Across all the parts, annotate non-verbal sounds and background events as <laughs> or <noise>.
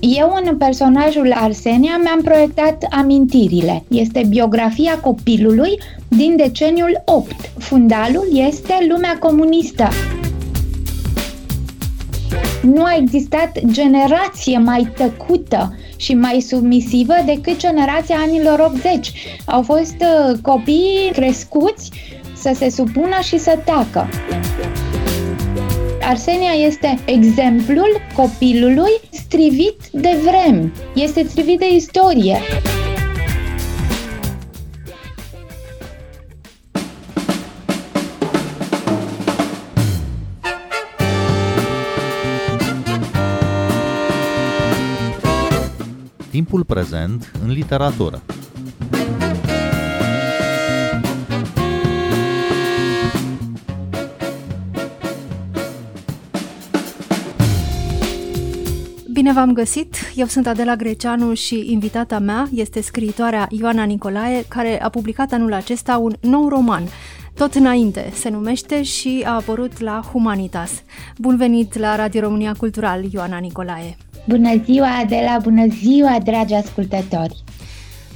Eu, în personajul Arsenia, mi-am proiectat amintirile. Este biografia copilului din deceniul 8. Fundalul este lumea comunistă. Nu a existat generație mai tăcută și mai submisivă decât generația anilor 80. Au fost uh, copii crescuți să se supună și să tacă. Arsenia este exemplul copilului strivit de vremi, este strivit de istorie. Timpul prezent în literatură. Bine v-am găsit! Eu sunt Adela Greceanu și invitata mea este scriitoarea Ioana Nicolae, care a publicat anul acesta un nou roman, tot înainte, se numește și a apărut la Humanitas. Bun venit la Radio România Cultural, Ioana Nicolae! Bună ziua, Adela! Bună ziua, dragi ascultători!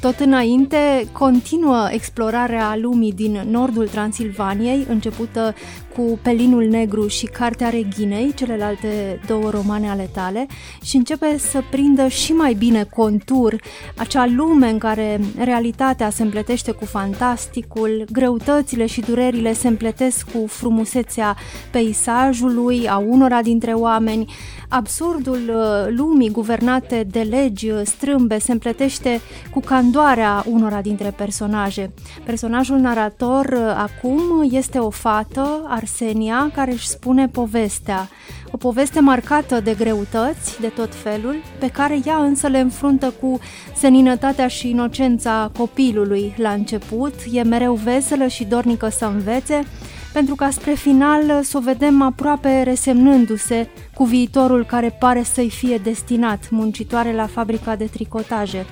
Tot înainte, continuă explorarea lumii din nordul Transilvaniei, începută cu Pelinul Negru și Cartea Reghinei, celelalte două romane ale tale, și începe să prindă și mai bine contur acea lume în care realitatea se împletește cu fantasticul, greutățile și durerile se împletesc cu frumusețea peisajului, a unora dintre oameni, absurdul uh, lumii guvernate de legi uh, strâmbe se împletește cu candoarea unora dintre personaje. Personajul narator uh, acum este o fată, Arsenia, care își spune povestea. O poveste marcată de greutăți de tot felul, pe care ea însă le înfruntă cu seninătatea și inocența copilului la început, e mereu veselă și dornică să învețe, pentru ca spre final să o vedem aproape resemnându-se cu viitorul care pare să-i fie destinat, muncitoare la fabrica de tricotaje.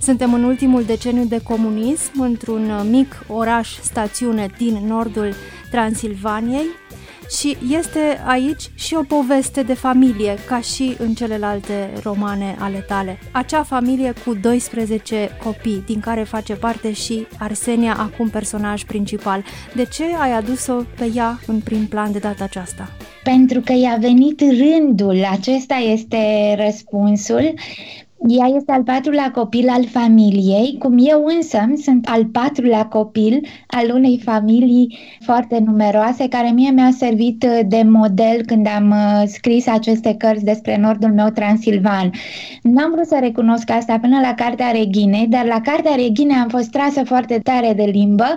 Suntem în ultimul deceniu de comunism, într-un mic oraș-stațiune din nordul Transilvaniei, și este aici și o poveste de familie, ca și în celelalte romane ale tale. Acea familie cu 12 copii, din care face parte și Arsenia, acum personaj principal. De ce ai adus-o pe ea în prim plan de data aceasta? Pentru că i-a venit rândul, acesta este răspunsul. Ea este al patrulea copil al familiei, cum eu însă sunt al patrulea copil al unei familii foarte numeroase, care mie mi-a servit uh, de model când am uh, scris aceste cărți despre nordul meu transilvan. N-am vrut să recunosc asta până la Cartea Reghinei, dar la Cartea Reghinei am fost trasă foarte tare de limbă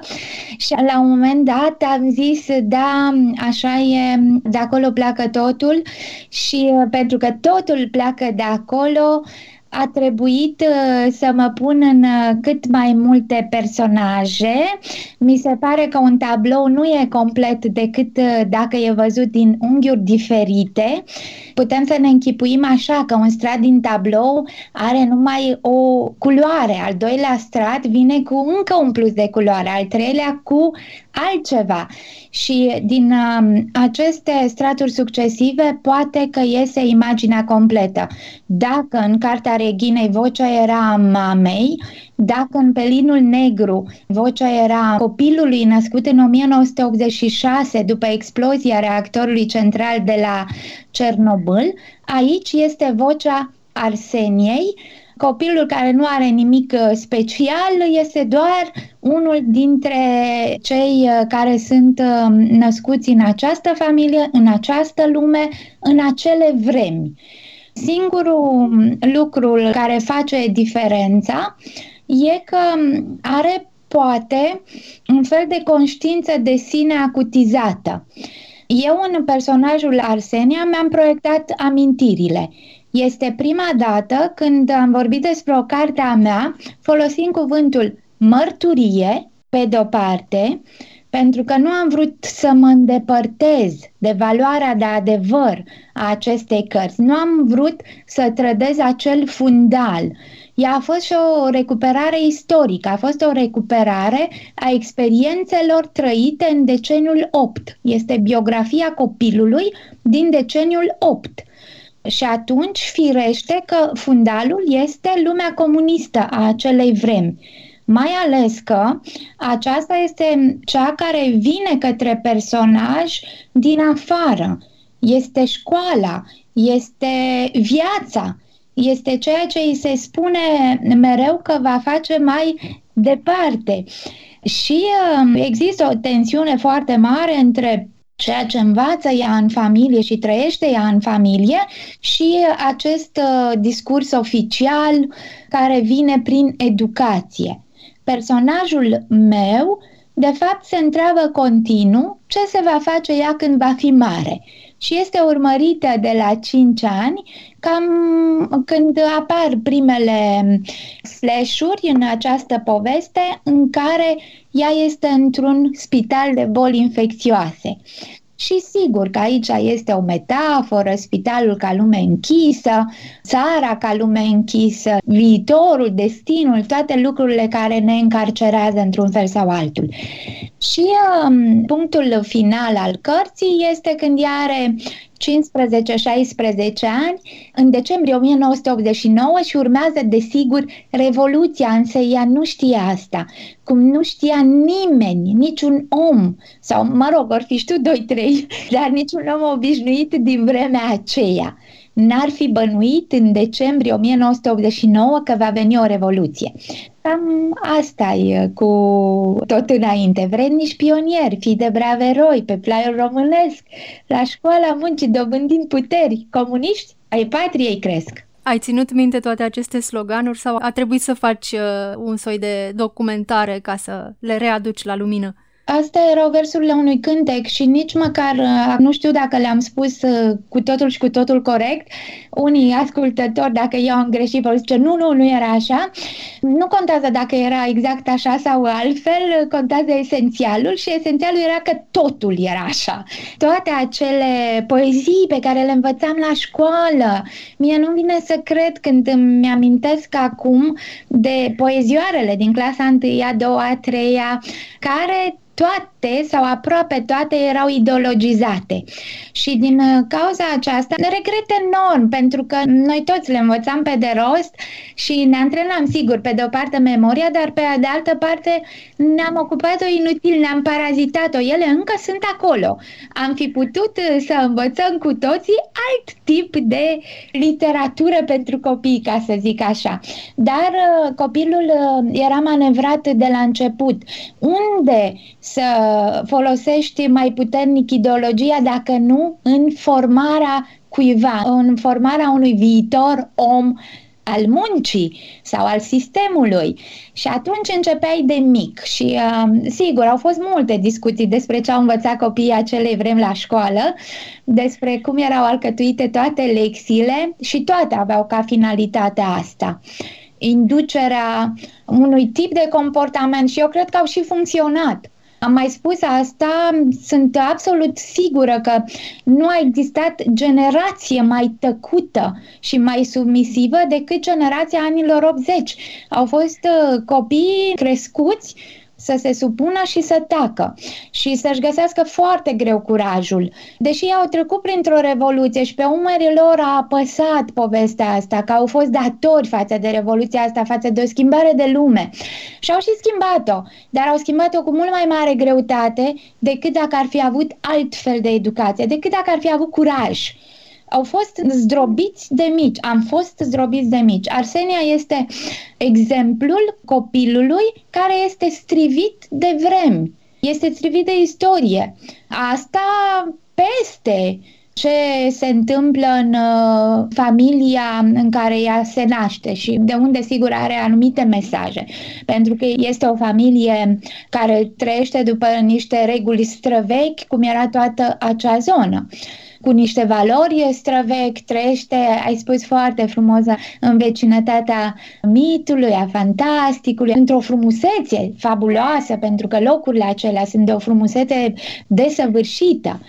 și la un moment dat am zis, da, așa e, de acolo pleacă totul și uh, pentru că totul pleacă de acolo, a trebuit uh, să mă pun în uh, cât mai multe personaje. Mi se pare că un tablou nu e complet decât uh, dacă e văzut din unghiuri diferite. Putem să ne închipuim așa că un strat din tablou are numai o culoare, al doilea strat vine cu încă un plus de culoare, al treilea cu altceva. Și din um, aceste straturi succesive poate că iese imaginea completă. Dacă în cartea Reghinei vocea era a mamei, dacă în Pelinul Negru vocea era copilului născut în 1986 după explozia reactorului central de la Cernobâl, aici este vocea Arseniei, copilul care nu are nimic uh, special este doar unul dintre cei uh, care sunt um, născuți în această familie, în această lume, în acele vremi. Singurul lucru care face diferența e că are poate un fel de conștiință de sine acutizată. Eu, în personajul Arsenia, mi-am proiectat amintirile. Este prima dată când am vorbit despre o carte a mea folosind cuvântul mărturie, pe de-o parte, pentru că nu am vrut să mă îndepărtez de valoarea de adevăr a acestei cărți. Nu am vrut să trădez acel fundal. Ea a fost și o recuperare istorică, a fost o recuperare a experiențelor trăite în deceniul 8. Este biografia copilului din deceniul 8 Și atunci, firește că fundalul este lumea comunistă a acelei vremi. Mai ales că aceasta este cea care vine către personaj din afară. Este școala, este viața, este ceea ce îi se spune mereu că va face mai departe. Și uh, există o tensiune foarte mare între ceea ce învață ea în familie și trăiește ea în familie și acest uh, discurs oficial care vine prin educație. Personajul meu, de fapt, se întreabă continuu ce se va face ea când va fi mare și este urmărită de la 5 ani, cam când apar primele flash-uri în această poveste în care ea este într-un spital de boli infecțioase. Și sigur că aici este o metaforă, spitalul ca lume închisă, țara ca lume închisă, viitorul, destinul, toate lucrurile care ne încarcerează într-un fel sau altul. Și um, punctul final al cărții este când ea are 15-16 ani, în decembrie 1989 și urmează, desigur, Revoluția, însă ea nu știe asta. Cum nu știa nimeni, niciun om, sau, mă rog, or fi știu 2-3, <laughs> dar niciun om obișnuit din vremea aceea n-ar fi bănuit în decembrie 1989 că va veni o revoluție. Cam asta e cu tot înainte. Vrednici pionieri, fi de brave eroi pe plaiul românesc, la școala muncii dobândind puteri, comuniști ai patriei cresc. Ai ținut minte toate aceste sloganuri sau a trebuit să faci uh, un soi de documentare ca să le readuci la lumină? Astea erau versurile unui cântec și nici măcar uh, nu știu dacă le-am spus uh, cu totul și cu totul corect. Unii ascultători, dacă eu am greșit, vor zice nu, nu, nu era așa. Nu contează dacă era exact așa sau altfel, contează esențialul și esențialul era că totul era așa. Toate acele poezii pe care le învățam la școală, mie nu vine să cred când îmi amintesc acum de poezioarele din clasa 1, a 2, a 3, care toate sau aproape toate erau ideologizate. Și din uh, cauza aceasta regret enorm, pentru că noi toți le învățam pe de rost și ne antrenam sigur pe de o parte memoria, dar pe de altă parte ne-am ocupat-o inutil, ne-am parazitat-o. Ele încă sunt acolo. Am fi putut uh, să învățăm cu toții alt tip de literatură pentru copii, ca să zic așa. Dar uh, copilul era manevrat de la început. Unde să folosești mai puternic ideologia, dacă nu în formarea cuiva, în formarea unui viitor om al muncii sau al sistemului. Și atunci începeai de mic și uh, sigur au fost multe discuții despre ce au învățat copiii acelei vremi la școală, despre cum erau alcătuite toate lecțiile și toate aveau ca finalitate asta inducerea unui tip de comportament și eu cred că au și funcționat. Am mai spus asta, sunt absolut sigură că nu a existat generație mai tăcută și mai submisivă decât generația anilor 80. Au fost uh, copii crescuți să se supună și să tacă și să-și găsească foarte greu curajul. Deși au trecut printr-o revoluție și pe umerii lor a apăsat povestea asta, că au fost datori față de revoluția asta, față de o schimbare de lume. Și au și schimbat-o, dar au schimbat-o cu mult mai mare greutate decât dacă ar fi avut alt fel de educație, decât dacă ar fi avut curaj au fost zdrobiți de mici, am fost zdrobiți de mici. Arsenia este exemplul copilului care este strivit de vremi, este strivit de istorie. Asta peste ce se întâmplă în uh, familia în care ea se naște și de unde sigur are anumite mesaje. Pentru că este o familie care trăiește după niște reguli străvechi, cum era toată acea zonă cu niște valori străvechi, trăiește, ai spus foarte frumos, în vecinătatea mitului, a fantasticului, într-o frumusețe fabuloasă, pentru că locurile acelea sunt de o frumusețe desăvârșită.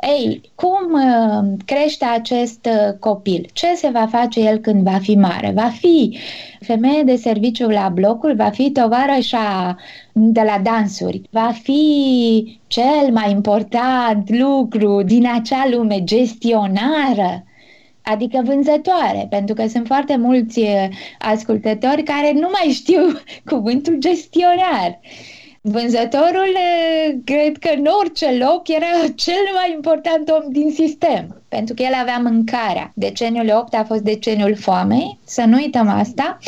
Ei, cum uh, crește acest uh, copil? Ce se va face el când va fi mare? Va fi femeie de serviciu la blocul, va fi tovarășa de la dansuri, va fi cel mai important lucru din acea lume, gestionară. adică vânzătoare, pentru că sunt foarte mulți ascultători care nu mai știu <laughs> cuvântul gestionar. Vânzătorul, cred că în orice loc, era <laughs> cel mai important om din sistem, pentru că el avea mâncarea. Deceniul 8 a fost deceniul foamei, să nu uităm asta,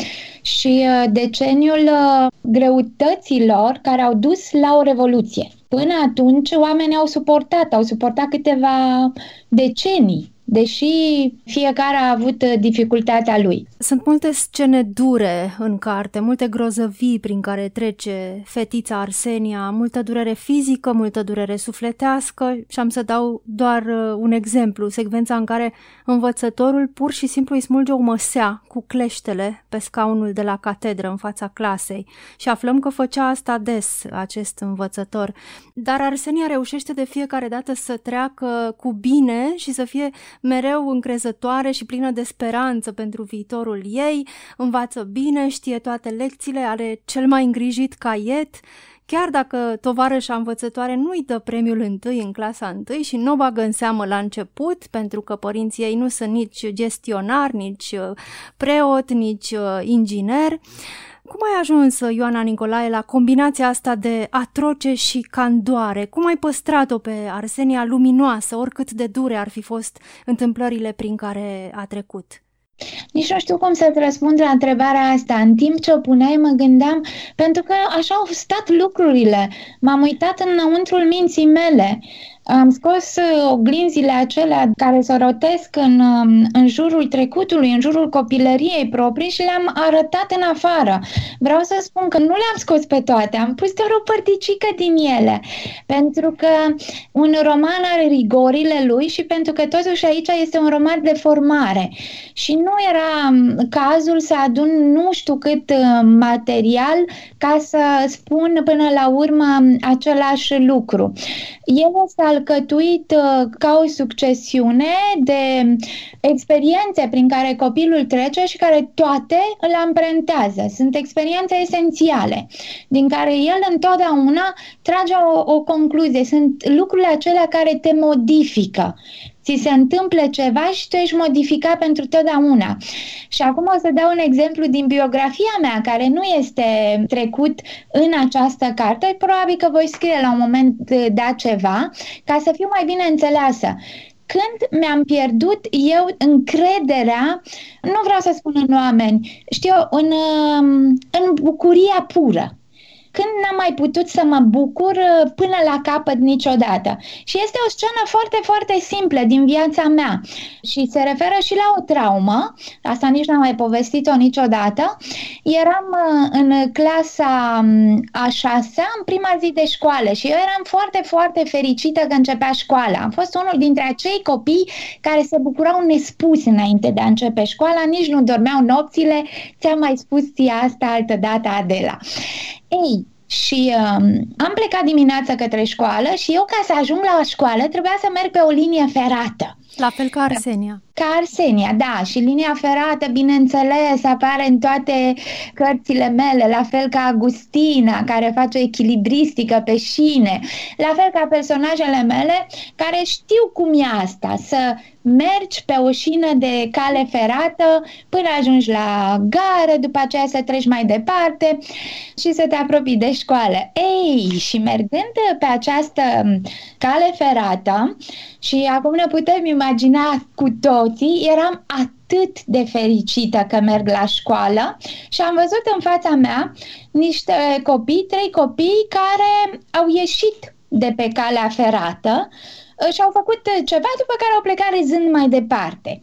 și deceniul greutăților care au dus la o revoluție. Până atunci, oamenii au suportat, au suportat câteva decenii deși fiecare a avut uh, dificultatea lui. Sunt multe scene dure în carte, multe grozăvii prin care trece fetița Arsenia, multă durere fizică, multă durere sufletească și am să dau doar uh, un exemplu, secvența în care învățătorul pur și simplu îi smulge o măsea cu cleștele pe scaunul de la catedră în fața clasei și aflăm că făcea asta des acest învățător. Dar Arsenia reușește de fiecare dată să treacă cu bine și să fie mereu încrezătoare și plină de speranță pentru viitorul ei, învață bine, știe toate lecțiile, are cel mai îngrijit caiet, chiar dacă tovarășa învățătoare nu-i dă premiul întâi în clasa întâi și nu o bagă în seamă la început, pentru că părinții ei nu sunt nici gestionar, nici uh, preot, nici uh, inginer, cum ai ajuns, Ioana Nicolae, la combinația asta de atroce și candoare? Cum ai păstrat-o pe Arsenia luminoasă, oricât de dure ar fi fost întâmplările prin care a trecut? Nici nu știu cum să-ți răspund la întrebarea asta. În timp ce o puneai, mă gândeam, pentru că așa au stat lucrurile. M-am uitat înăuntrul minții mele. Am scos uh, oglinzile acelea care se rotesc în, um, în jurul trecutului, în jurul copilăriei proprii și le-am arătat în afară. Vreau să spun că nu le-am scos pe toate, am pus doar o părticică din ele, pentru că un roman are rigorile lui și pentru că totuși aici este un roman de formare și nu era um, cazul să adun nu știu cât uh, material ca să spun până la urmă um, același lucru. El este alcătuit uh, ca o succesiune de experiențe prin care copilul trece și care toate îl amprentează. Sunt experiențe esențiale, din care el întotdeauna trage o, o concluzie. Sunt lucrurile acelea care te modifică ți se întâmplă ceva și tu ești modificat pentru totdeauna. Și acum o să dau un exemplu din biografia mea, care nu este trecut în această carte, probabil că voi scrie la un moment dat ceva, ca să fiu mai bine înțeleasă. Când mi-am pierdut eu încrederea, nu vreau să spun în oameni, știu, în, în bucuria pură când n-am mai putut să mă bucur uh, până la capăt niciodată. Și este o scenă foarte, foarte simplă din viața mea și se referă și la o traumă, asta nici n-am mai povestit-o niciodată. Eram uh, în clasa um, a șasea, în prima zi de școală și eu eram foarte, foarte fericită că începea școala. Am fost unul dintre acei copii care se bucurau nespus înainte de a începe școala, nici nu dormeau nopțile, ți-am mai spus ție asta altă dată, Adela. Ei, și um, am plecat dimineața către școală și eu ca să ajung la școală trebuia să merg pe o linie ferată. La fel ca Arsenia. Ca Arsenia, da, și linia ferată, bineînțeles, apare în toate cărțile mele, la fel ca Agustina, care face o echilibristică pe șine, la fel ca personajele mele, care știu cum e asta, să mergi pe o șină de cale ferată până ajungi la gară, după aceea să treci mai departe și să te apropii de școală. Ei, și mergând pe această cale ferată, și acum ne putem imagina cu toții, eram atât de fericită că merg la școală și am văzut în fața mea niște copii, trei copii care au ieșit de pe calea ferată și au făcut ceva, după care au plecat râzând mai departe.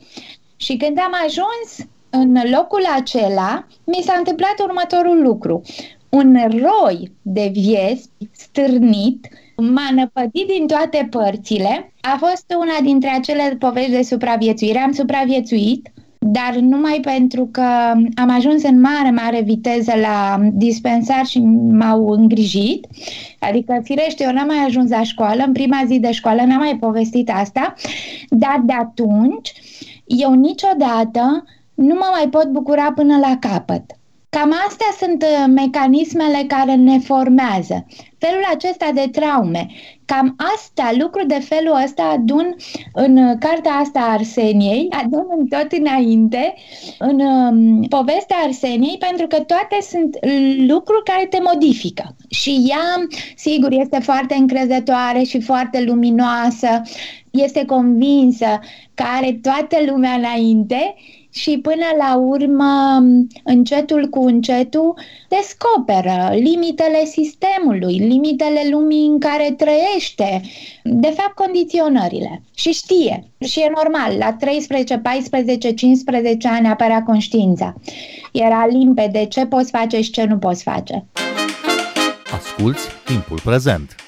Și când am ajuns în locul acela, mi s-a întâmplat următorul lucru. Un roi de viespi stârnit m-a năpădit din toate părțile. A fost una dintre acele povești de supraviețuire. Am supraviețuit, dar numai pentru că am ajuns în mare, mare viteză la dispensar și m-au îngrijit. Adică, firește, eu n-am mai ajuns la școală, în prima zi de școală n-am mai povestit asta, dar de atunci eu niciodată nu mă mai pot bucura până la capăt. Cam astea sunt uh, mecanismele care ne formează. Felul acesta de traume, Cam asta, lucru de felul ăsta adun în cartea asta Arseniei, <laughs> adun în tot înainte, în um, povestea Arseniei, pentru că toate sunt lucruri care te modifică. Și ea, sigur, este foarte încrezătoare și foarte luminoasă, este convinsă că are toată lumea înainte și până la urmă, încetul cu încetul, descoperă limitele sistemului, limitele lumii în care trăiește, de fapt condiționările. Și știe, și e normal, la 13, 14, 15 ani apărea conștiința. Era limpede ce poți face și ce nu poți face. Asculți timpul prezent!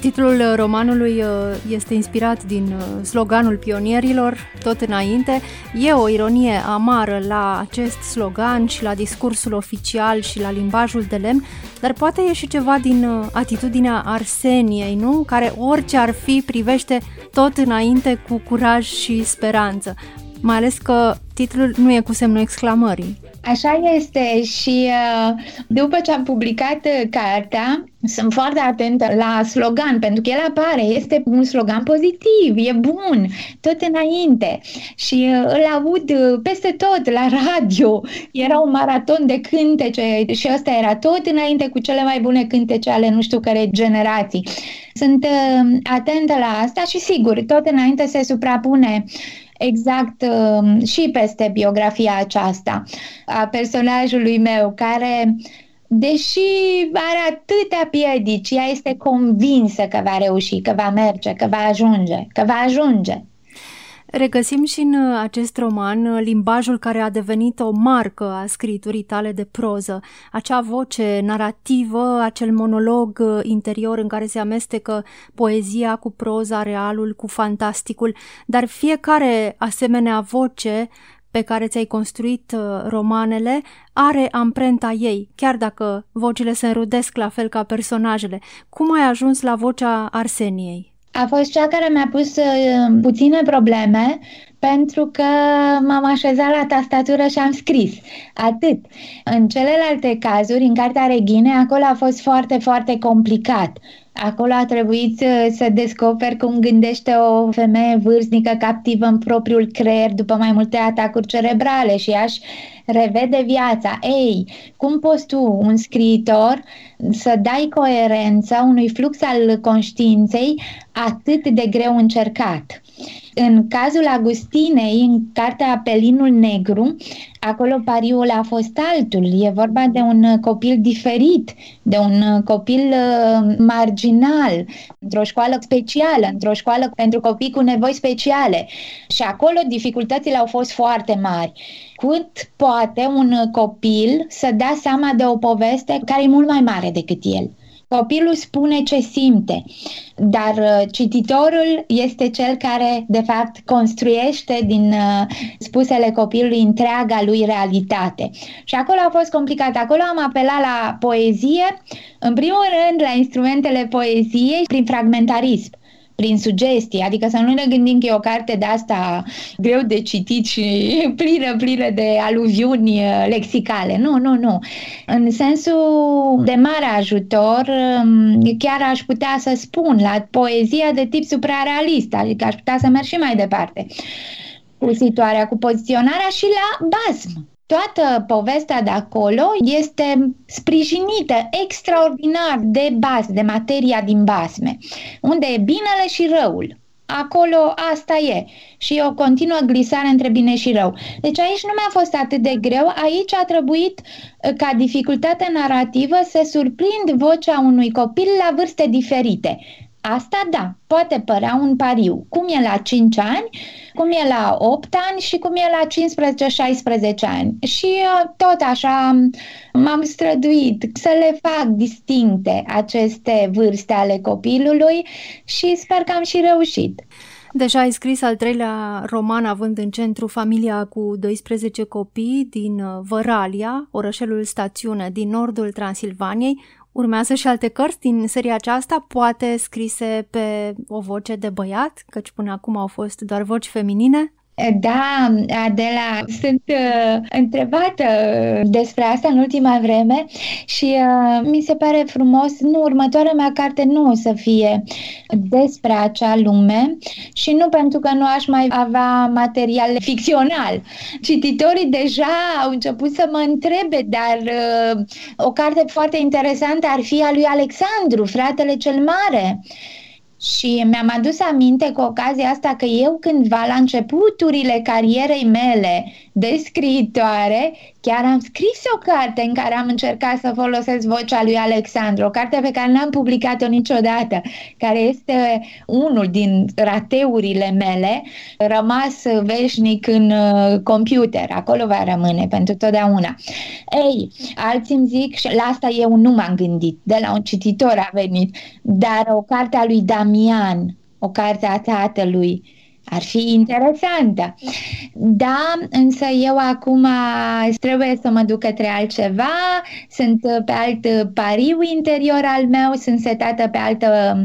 Titlul uh, romanului uh, este inspirat din uh, sloganul pionierilor, tot înainte. E o ironie amară la acest slogan și la discursul oficial și la limbajul de lemn, dar poate e și ceva din atitudinea Arseniei, nu? Care orice ar fi privește tot înainte cu curaj și speranță. Mai ales că titlul nu e cu semnul exclamării. Așa este și uh, după ce am publicat uh, cartea, sunt foarte atentă la slogan, pentru că el apare, este un slogan pozitiv, e bun, tot înainte. Și uh, îl aud peste tot, la radio. Era un maraton de cântece și ăsta era tot înainte cu cele mai bune cântece ale nu știu care generații. Sunt atentă la asta și sigur, tot înainte se suprapune exact um, și peste biografia aceasta a personajului meu, care deși are atâtea piedici, ea este convinsă că va reuși, că va merge, că va ajunge, că va ajunge. Regăsim și în uh, acest roman uh, limbajul care a devenit o marcă a scriturii tale de proză, acea voce narrativă, acel monolog uh, interior în care se amestecă poezia cu proza, realul cu fantasticul, dar fiecare asemenea voce pe care ți-ai construit romanele are amprenta ei, chiar dacă vocile se înrudesc la fel ca personajele. Cum ai ajuns la vocea Arseniei? A fost cea care mi-a pus uh, puține probleme pentru că m-am așezat la tastatură și am scris. Atât. În celelalte cazuri, în cartea Reghine, acolo a fost foarte, foarte complicat. Acolo a trebuit să, să descoper cum gândește o femeie vârstnică captivă în propriul creier după mai multe atacuri cerebrale și aș revede viața. Ei, cum poți tu, un scriitor, să dai coerență unui flux al conștiinței atât de greu încercat? În cazul Agustinei, în cartea Pelinul Negru, acolo pariul a fost altul. E vorba de un copil diferit, de un copil uh, marginal, într-o școală specială, într-o școală pentru copii cu nevoi speciale. Și acolo dificultățile au fost foarte mari. Cât poate un copil să dea seama de o poveste care e mult mai mare decât el? Copilul spune ce simte, dar uh, cititorul este cel care, de fapt, construiește din uh, spusele copilului întreaga lui realitate. Și acolo a fost complicat. Acolo am apelat la poezie, în primul rând la instrumentele poeziei prin fragmentarism prin sugestii, adică să nu ne gândim că e o carte de asta greu de citit și <laughs> plină, plină de aluviuni uh, lexicale. Nu, nu, nu. În sensul de mare ajutor, um, chiar aș putea să spun la poezia de tip suprarealist, adică aș putea să merg și mai departe cu situarea, cu poziționarea și la basm. Toată povestea de acolo este sprijinită extraordinar de bas, de materia din basme, unde e binele și răul. Acolo asta e. Și e o continuă glisare între bine și rău. Deci aici nu mi-a fost atât de greu, aici a trebuit ca dificultate narrativă să surprind vocea unui copil la vârste diferite. Asta da, poate părea un pariu. Cum e la 5 ani, cum e la 8 ani și cum e la 15-16 ani. Și uh, tot așa m-am străduit să le fac distincte aceste vârste ale copilului și sper că am și reușit. Deja ai scris al treilea roman având în centru familia cu 12 copii din uh, Văralia, orășelul stațiune din nordul Transilvaniei, Urmează și alte cărți din seria aceasta, poate scrise pe o voce de băiat, căci până acum au fost doar voci feminine. Da, Adela, sunt uh, întrebată despre asta în ultima vreme și uh, mi se pare frumos. Nu, următoarea mea carte nu o să fie despre acea lume și nu pentru că nu aș mai avea material ficțional. Cititorii deja au început să mă întrebe, dar uh, o carte foarte interesantă ar fi a lui Alexandru, fratele cel mare. Și mi-am adus aminte cu ocazia asta că eu cândva la începuturile carierei mele de scriitoare, chiar am scris o carte în care am încercat să folosesc vocea lui Alexandru, o carte pe care n-am publicat-o niciodată, care este unul din rateurile mele, rămas veșnic în uh, computer, acolo va rămâne pentru totdeauna. Ei, alții îmi zic, și la asta eu nu m-am gândit, de la un cititor a venit, dar o carte a lui Damian, o carte a tatălui, ar fi interesantă. Da, însă eu acum trebuie să mă duc către altceva, sunt pe alt pariu interior al meu, sunt setată pe altă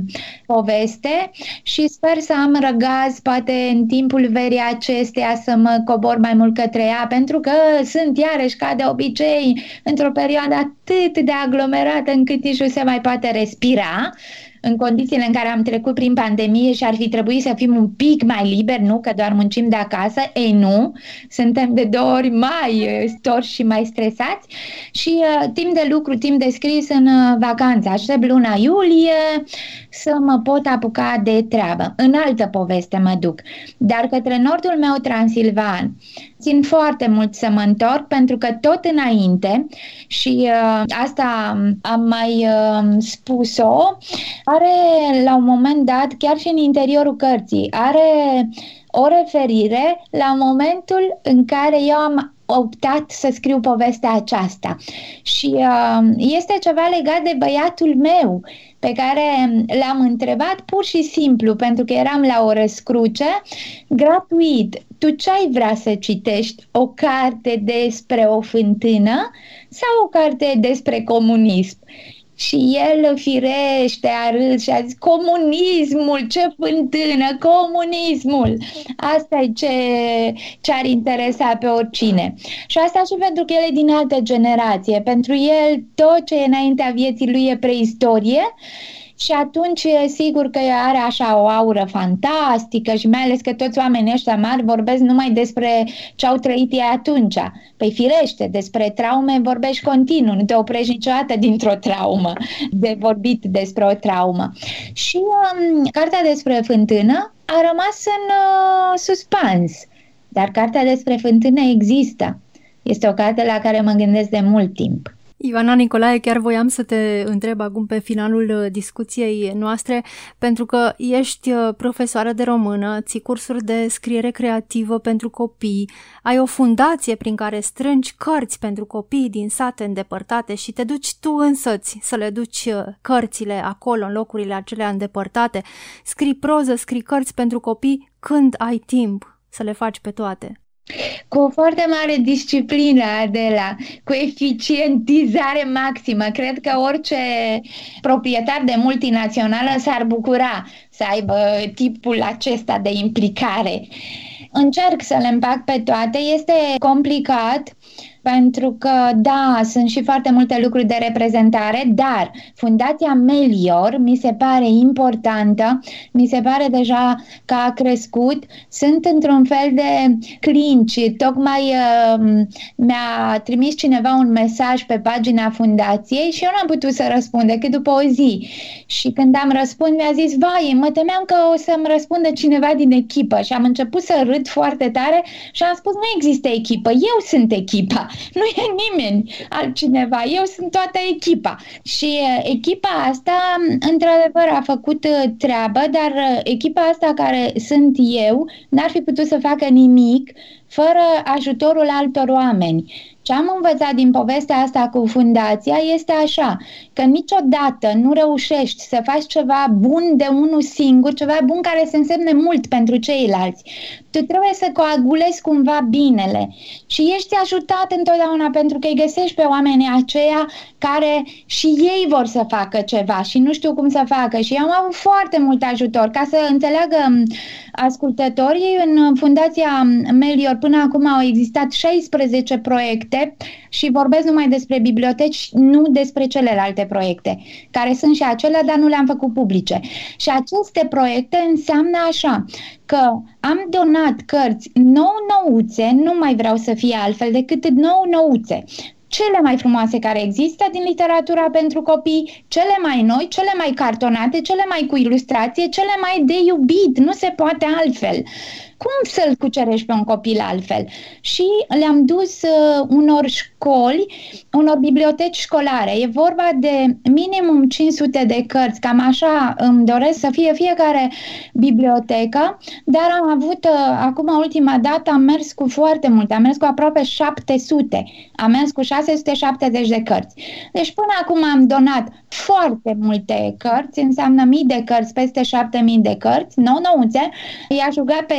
poveste și sper să am răgaz poate în timpul verii acesteia să mă cobor mai mult către ea, pentru că sunt iarăși ca de obicei într-o perioadă atât de aglomerată încât nici nu se mai poate respira în condițiile în care am trecut prin pandemie și ar fi trebuit să fim un pic mai liberi, nu? Că doar muncim de acasă. Ei, nu. Suntem de două ori mai storși și mai stresați și uh, timp de lucru, timp de scris în uh, vacanță. Aștept luna iulie să mă pot apuca de treabă. În altă poveste mă duc. Dar către nordul meu transilvan țin foarte mult să mă întorc pentru că tot înainte și uh, asta am mai uh, spus-o, are la un moment dat, chiar și în interiorul cărții, are o referire la momentul în care eu am optat să scriu povestea aceasta. Și uh, este ceva legat de băiatul meu pe care l-am întrebat pur și simplu pentru că eram la o răscruce gratuit. Tu ce ai vrea să citești? O carte despre o fântână sau o carte despre comunism? Și el firește a râs și a zis comunismul, ce fântână, comunismul. Asta e ce, ce ar interesa pe oricine. Și asta și pentru că el e din altă generație. Pentru el tot ce e înaintea vieții lui e preistorie și atunci e sigur că are așa o aură fantastică și mai ales că toți oamenii ăștia mari vorbesc numai despre ce au trăit ei atunci. Păi firește, despre traume vorbești continuu, nu te oprești niciodată dintr-o traumă, de vorbit despre o traumă. Și um, cartea despre fântână a rămas în uh, suspans, dar cartea despre fântână există. Este o carte la care mă gândesc de mult timp. Ioana Nicolae, chiar voiam să te întreb acum pe finalul uh, discuției noastre, pentru că ești uh, profesoară de română, ții cursuri de scriere creativă pentru copii, ai o fundație prin care strângi cărți pentru copii din sate îndepărtate și te duci tu însăți să le duci uh, cărțile acolo, în locurile acelea îndepărtate, scrii proză, scrii cărți pentru copii când ai timp să le faci pe toate. Cu o foarte mare disciplină, Adela, cu eficientizare maximă. Cred că orice proprietar de multinațională s-ar bucura să aibă tipul acesta de implicare. Încerc să le împac pe toate, este complicat pentru că, da, sunt și foarte multe lucruri de reprezentare, dar Fundația Melior mi se pare importantă, mi se pare deja că a crescut, sunt într-un fel de clinci. Tocmai uh, mi-a trimis cineva un mesaj pe pagina fundației și eu n-am putut să răspund decât după o zi. Și când am răspuns, mi-a zis, vai, mă temeam că o să-mi răspundă cineva din echipă și am început să râd foarte tare și am spus, nu există echipă, eu sunt echipa. Nu e nimeni altcineva, eu sunt toată echipa. Și echipa asta, într-adevăr, a făcut treabă, dar echipa asta care sunt eu n-ar fi putut să facă nimic fără ajutorul altor oameni. Ce am învățat din povestea asta cu fundația este așa, că niciodată nu reușești să faci ceva bun de unul singur, ceva bun care să însemne mult pentru ceilalți. Tu trebuie să coagulezi cumva binele. Și ești ajutat întotdeauna pentru că îi găsești pe oamenii aceia care și ei vor să facă ceva și nu știu cum să facă. Și am avut foarte mult ajutor. Ca să înțeleagă ascultătorii în Fundația Melior până acum au existat 16 proiecte și vorbesc numai despre biblioteci, nu despre celelalte proiecte, care sunt și acelea, dar nu le-am făcut publice. Și aceste proiecte înseamnă așa, că am donat cărți nou-nouțe, nu mai vreau să fie altfel decât nou-nouțe, cele mai frumoase care există din literatura pentru copii, cele mai noi, cele mai cartonate, cele mai cu ilustrație, cele mai de iubit, nu se poate altfel cum să-l cucerești pe un copil altfel? Și le-am dus uh, unor școli, unor biblioteci școlare. E vorba de minimum 500 de cărți, cam așa îmi doresc să fie fiecare bibliotecă, dar am avut, uh, acum ultima dată, am mers cu foarte multe, am mers cu aproape 700, am mers cu 670 de cărți. Deci până acum am donat foarte multe cărți, înseamnă mii de cărți, peste 7000 de cărți, nou nouțe, i-aș ruga pe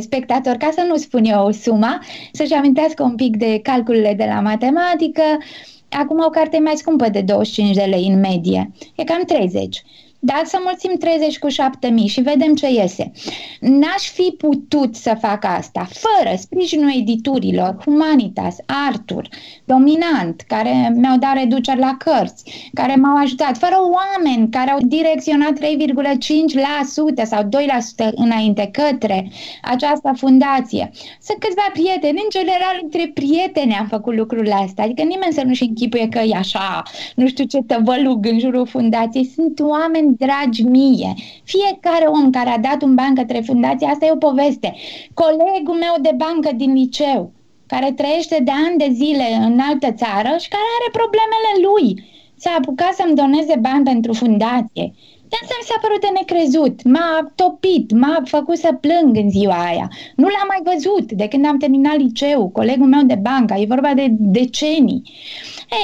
spectator, ca să nu spun eu suma, să-și amintească un pic de calculele de la matematică. Acum o carte mai scumpă de 25 de lei în medie, e cam 30. Dar să mulțim 30 cu 7000 și vedem ce iese. N-aș fi putut să fac asta fără sprijinul editurilor Humanitas, Artur, Dominant, care mi-au dat reduceri la cărți, care m-au ajutat, fără oameni care au direcționat 3,5% sau 2% înainte către această fundație. Sunt câțiva prieteni, în general între prieteni am făcut lucrul astea, adică nimeni să nu-și închipuie că e așa, nu știu ce tăvălug în jurul fundației, sunt oameni oameni dragi mie. Fiecare om care a dat un ban către fundație, asta e o poveste. Colegul meu de bancă din liceu, care trăiește de ani de zile în altă țară și care are problemele lui, s-a apucat să-mi doneze bani pentru fundație. De asta mi s-a părut de necrezut. M-a topit, m-a făcut să plâng în ziua aia. Nu l-am mai văzut de când am terminat liceu, colegul meu de bancă, e vorba de decenii.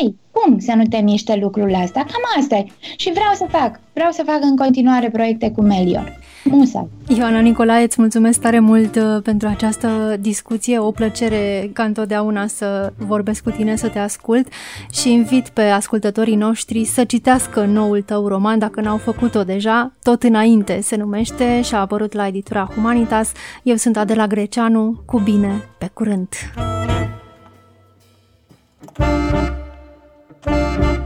Ei, cum să nu te miște lucrul ăsta? Cam asta e. Și vreau să fac. Vreau să fac în continuare proiecte cu Melior. Musa. Ioana Nicolae, îți mulțumesc tare mult uh, pentru această discuție. O plăcere ca întotdeauna să vorbesc cu tine, să te ascult și invit pe ascultătorii noștri să citească noul tău roman, dacă n-au făcut-o deja. Tot înainte se numește și a apărut la editura Humanitas. Eu sunt Adela Greceanu. Cu bine, pe curând! Thank you. Thank you.